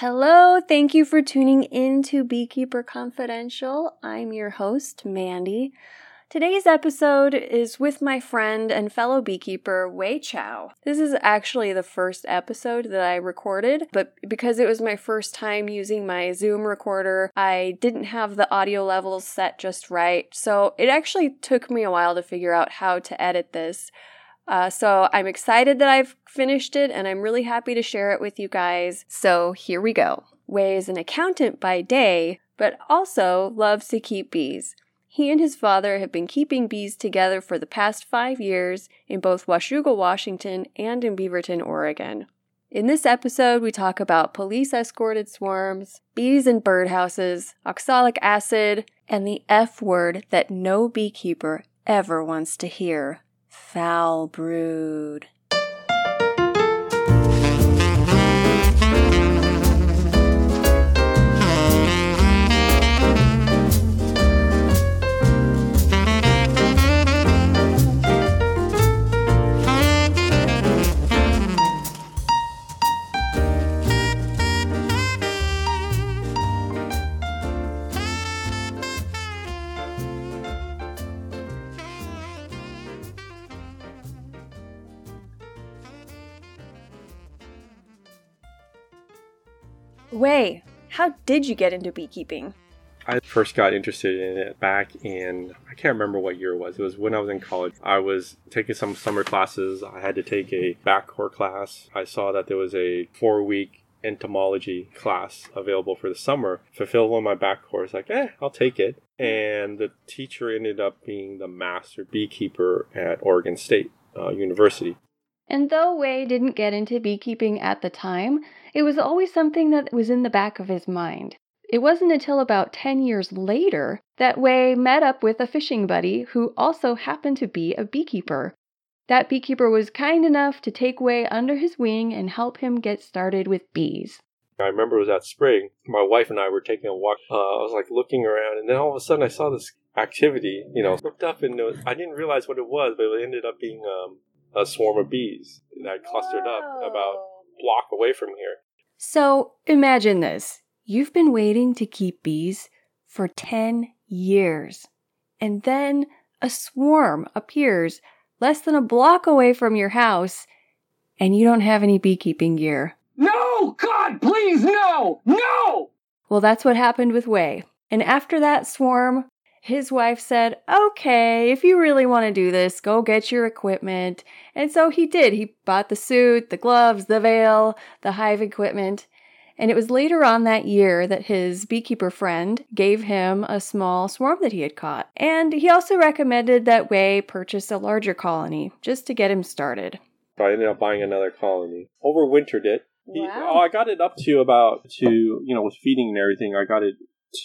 Hello, thank you for tuning in to Beekeeper Confidential. I'm your host, Mandy. Today's episode is with my friend and fellow beekeeper, Wei Chow. This is actually the first episode that I recorded, but because it was my first time using my Zoom recorder, I didn't have the audio levels set just right. So it actually took me a while to figure out how to edit this. Uh, so I'm excited that I've finished it and I'm really happy to share it with you guys. So here we go. Wei is an accountant by day, but also loves to keep bees. He and his father have been keeping bees together for the past five years in both Washougal, Washington and in Beaverton, Oregon. In this episode, we talk about police escorted swarms, bees in birdhouses, oxalic acid, and the F word that no beekeeper ever wants to hear foul brood. Wei, how did you get into beekeeping? I first got interested in it back in, I can't remember what year it was. It was when I was in college. I was taking some summer classes. I had to take a backcore class. I saw that there was a four week entomology class available for the summer. Fulfilled one of my back course, like, eh, I'll take it. And the teacher ended up being the master beekeeper at Oregon State uh, University. And though Wei didn't get into beekeeping at the time, it was always something that was in the back of his mind. It wasn't until about 10 years later that Wei met up with a fishing buddy who also happened to be a beekeeper. That beekeeper was kind enough to take Wei under his wing and help him get started with bees. I remember it was that spring. My wife and I were taking a walk. Uh, I was like looking around, and then all of a sudden I saw this activity. You know, looked up and was, I didn't realize what it was, but it ended up being um, a swarm of bees that clustered up about a block away from here. So imagine this you've been waiting to keep bees for 10 years, and then a swarm appears less than a block away from your house, and you don't have any beekeeping gear. No! God, please, no! No! Well, that's what happened with Wei. And after that swarm, his wife said, Okay, if you really want to do this, go get your equipment. And so he did. He bought the suit, the gloves, the veil, the hive equipment. And it was later on that year that his beekeeper friend gave him a small swarm that he had caught. And he also recommended that Wei purchase a larger colony just to get him started. I ended up buying another colony. Overwintered it. He, Wow. oh, I got it up to about to you know with feeding and everything. I got it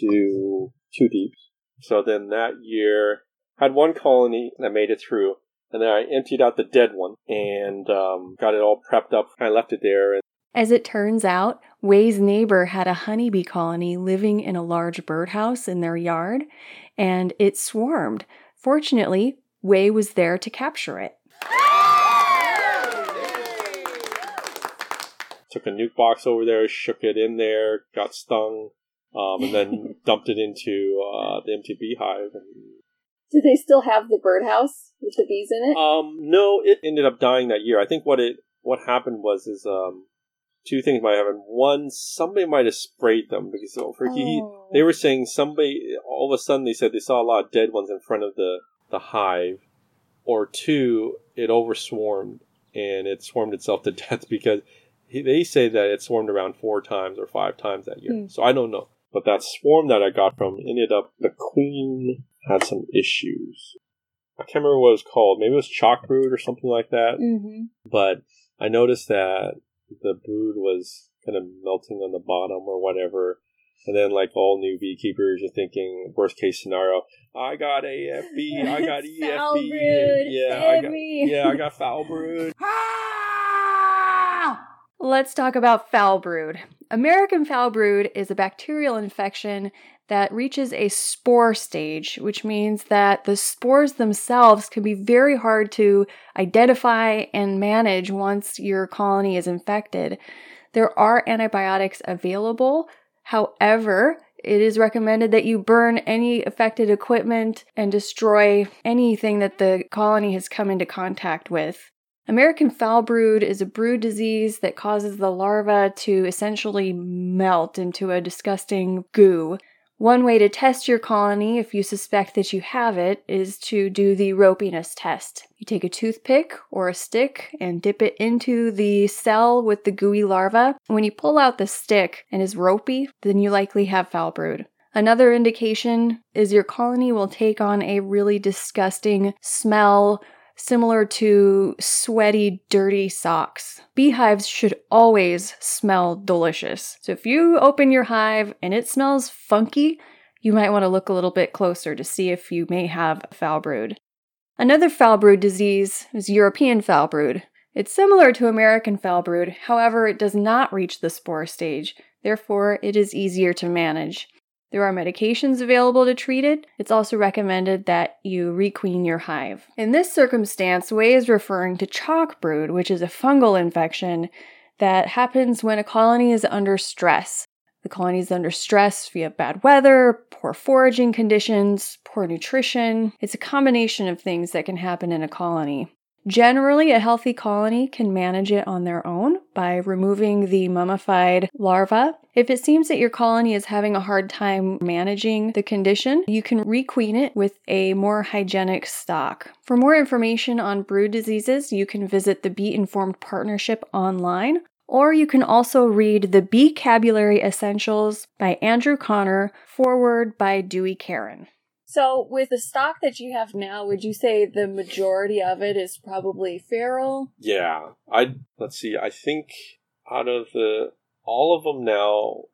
to two deeps. So then that year had one colony that made it through, and then I emptied out the dead one and um, got it all prepped up. I left it there, As it turns out, Wei's neighbor had a honeybee colony living in a large birdhouse in their yard, and it swarmed. Fortunately, Wei was there to capture it. took a nuc box over there, shook it in there, got stung, um, and then dumped it into uh, the empty beehive. And, Do they still have the birdhouse with the bees in it? um, no, it ended up dying that year. I think what it what happened was is um, two things might happen. One, somebody might have sprayed them because oh, for he, Oh. they were saying somebody all of a sudden they said they saw a lot of dead ones in front of the the hive, or two, it overswarmed and it swarmed itself to death because he, they say that it swarmed around four times or five times that year. Hmm. So I don't know. But that swarm that I got from ended up the queen had some issues. I can't remember what it was called. Maybe it was chalk brood or something like that. Mm-hmm. But I noticed that the brood was kind of melting on the bottom or whatever. And then, like all new beekeepers, you're thinking worst case scenario. I got AFB. I got EFB. Yeah, I got, yeah, I got foul brood. Let's talk about foul brood. American foul brood is a bacterial infection that reaches a spore stage, which means that the spores themselves can be very hard to identify and manage once your colony is infected. There are antibiotics available. However, it is recommended that you burn any affected equipment and destroy anything that the colony has come into contact with. American foul brood is a brood disease that causes the larva to essentially melt into a disgusting goo. One way to test your colony if you suspect that you have it is to do the ropiness test. You take a toothpick or a stick and dip it into the cell with the gooey larva. When you pull out the stick and is ropey, then you likely have foul brood. Another indication is your colony will take on a really disgusting smell similar to sweaty, dirty socks. Beehives should always smell delicious. So if you open your hive and it smells funky, you might want to look a little bit closer to see if you may have foul brood. Another foul brood disease is European foul brood. It's similar to American foul brood, however, it does not reach the spore stage, therefore, it is easier to manage. There are medications available to treat it. It's also recommended that you requeen your hive. In this circumstance, Wei is referring to chalk brood, which is a fungal infection that happens when a colony is under stress. The colony is under stress via bad weather, poor foraging conditions, poor nutrition. It's a combination of things that can happen in a colony. Generally, a healthy colony can manage it on their own by removing the mummified larva. If it seems that your colony is having a hard time managing the condition, you can requeen it with a more hygienic stock. For more information on brood diseases, you can visit the Bee Informed Partnership online, or you can also read The Beecabulary Essentials by Andrew Connor, forward by Dewey Caron. So, with the stock that you have now, would you say the majority of it is probably feral? Yeah, I let's see. I think out of the all of them now,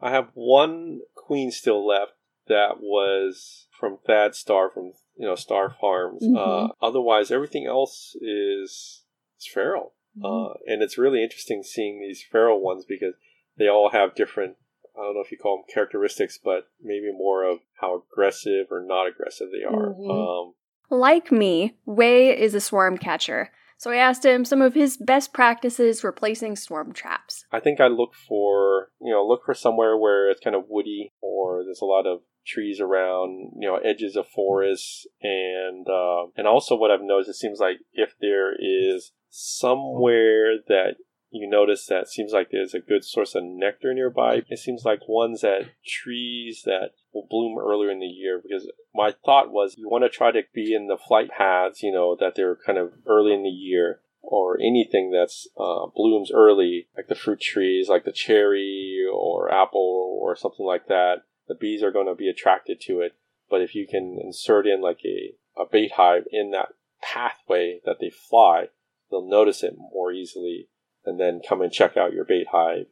I have one queen still left that was from Thad Star from you know Star Farms. Mhm. Uh, otherwise, everything else is is feral, uh, and it's really interesting seeing these feral ones because they all have different. I don't know if you call them characteristics, but maybe more of how aggressive or not aggressive they are. Mhm. Um, Like me, Wei is a swarm catcher. So I asked him some of his best practices for placing swarm traps. I think I look for you know look for somewhere where it's kind of woody or there's a lot of trees around you know edges of forests and uh, and also what I've noticed it seems like if there is somewhere that you notice that seems like there's a good source of nectar nearby. It seems like ones that trees that will bloom earlier in the year because my thought was you want to try to be in the flight paths you know that they're kind of early in the year or anything that's uh, blooms early, like the fruit trees, like the cherry or apple or something like that, the bees are going to be attracted to it. But if you can insert in like a, a bait hive in that pathway that they fly, they'll notice it more easily and then come and check out your bait hive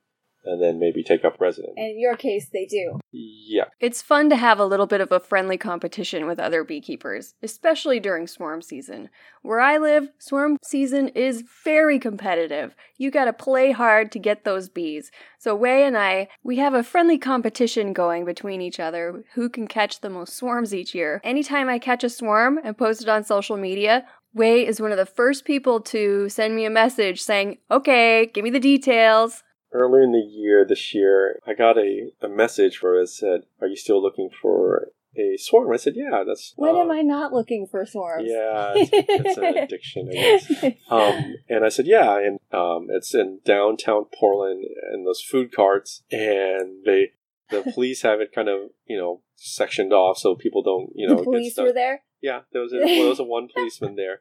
and then maybe take up residence. And in your case, they do. Yeah. It's fun to have a little bit of a friendly competition with other beekeepers, especially during swarm season. Where I live, swarm season is very competitive. You gotta play hard to get those bees. So Wei and I, we have a friendly competition going between each other who can catch the most swarms each year. Anytime I catch a swarm and post it on social media, Wei is one of the first people to send me a message saying, okay, give me the details. Earlier in the year, this year, I got a, a message where it said, Are you still looking for a swarm? I said, Yeah, that's. When uh, am I not looking for swarms? Yeah, it's, it's an addiction, I guess. Um, and I said, yeah, and um, it's in downtown Portland, and those food carts, and they, the police have it kind of, you know, sectioned off so people don't, you know, the get police stuck. were there. Yeah, there was a, well, there was a one policeman there,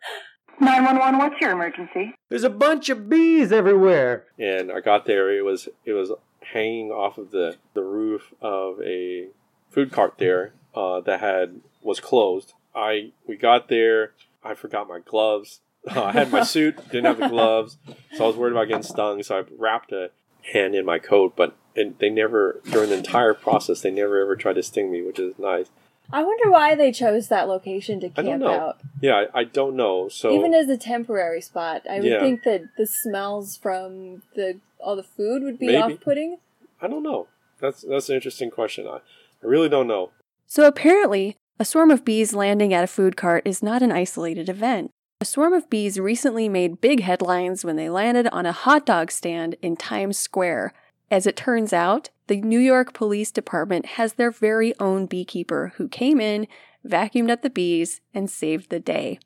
911, what's your emergency? There's a bunch of bees everywhere. and I got there. It was it was hanging off of the the roof of a food cart there uh, that had was closed. I we got there. I forgot my gloves. I had my suit, didn't have the gloves, so I was worried about getting stung. So I wrapped a hand in my coat, but and they never during the entire process they never ever tried to sting me, which is nice. I wonder why they chose that location to I don't camp know. out. Yeah, I, I don't know. So Even as a temporary spot, I would Yeah. think that the smells from the all the food would be Maybe. off-putting. I don't know. That's that's an interesting question. I, I really don't know. So apparently, a swarm of bees landing at a food cart is not an isolated event. A swarm of bees recently made big headlines when they landed on a hot dog stand in Times Square. As it turns out, the New York Police Department has their very own beekeeper who came in, vacuumed up the bees, and saved the day.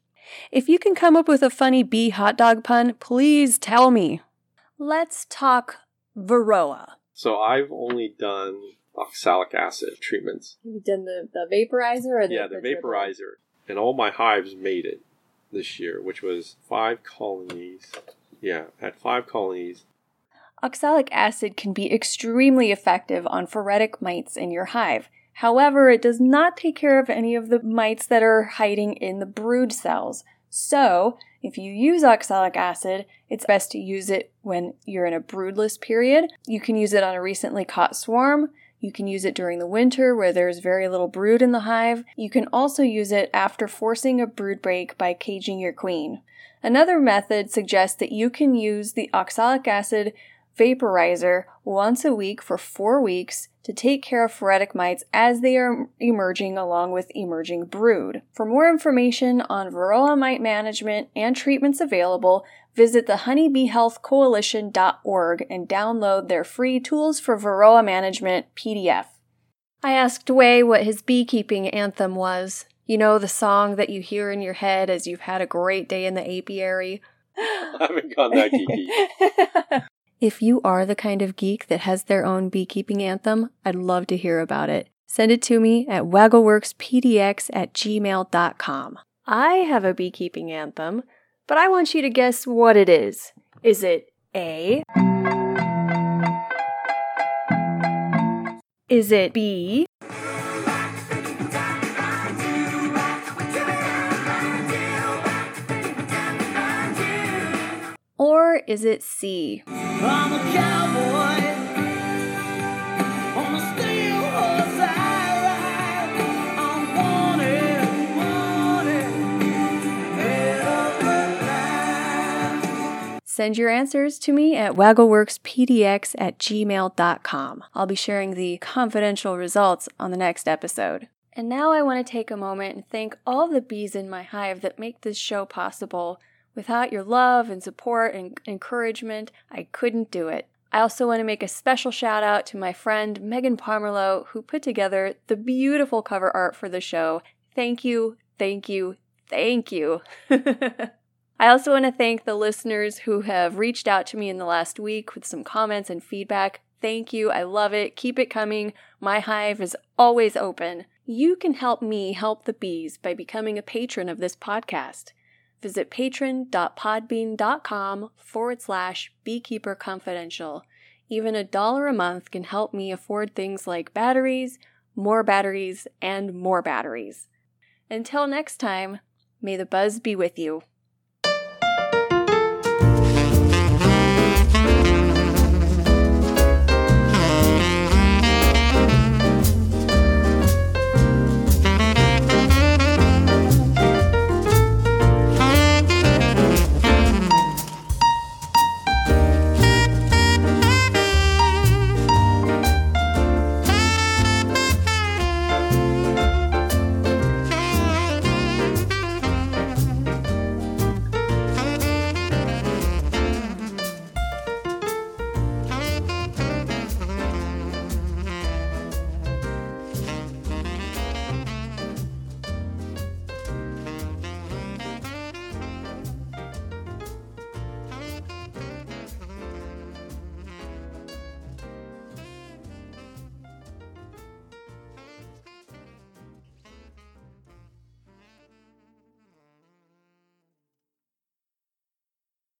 If you can come up with a funny bee hot dog pun, please tell me. Let's talk Varroa. So I've only done oxalic acid treatments. You've done the, the vaporizer or the yeah, the dribble? vaporizer. And all my hives made it this year, which was five colonies. Yeah, had five colonies. Oxalic acid can be extremely effective on phoretic mites in your hive. However, it does not take care of any of the mites that are hiding in the brood cells. So, if you use oxalic acid, it's best to use it when you're in a broodless period. You can use it on a recently caught swarm. You can use it during the winter where there's very little brood in the hive. You can also use it after forcing a brood break by caging your queen. Another method suggests that you can use the oxalic acid vaporizer once a week for four weeks to take care of phoretic mites as they are emerging along with emerging brood. For more information on varroa mite management and treatments available, visit the honeybeehealthcoalition.org and download their free Tools for Varroa Management PDF. I asked Wei what his beekeeping anthem was. You know, the song that you hear in your head as you've had a great day in the apiary. I haven't gone that geeky. If you are the kind of geek that has their own beekeeping anthem, I'd love to hear about it. Send it to me at waggleworkspdx at gmail.com. I have a beekeeping anthem, but I want you to guess what it is. Is it A? Is it B? Head of the line. Send your answers to me at waggleworkspdx at gmail.com. I'll be sharing the confidential results on the next episode. And now I want to take a moment and thank all the bees in my hive that make this show possible. Without your love and support and encouragement, I couldn't do it. I also want to make a special shout out to my friend Megan Pomerlow, who put together the beautiful cover art for the show. Thank you, thank you, thank you. I also want to thank the listeners who have reached out to me in the last week with some comments and feedback. Thank you. I love it. Keep it coming. My hive is always open. You can help me help the bees by becoming a patron of this podcast. Visit patron.podbean.com forward slash beekeeper confidential. Even a dollar a month can help me afford things like batteries, more batteries, and more batteries. Until next time, may the buzz be with you.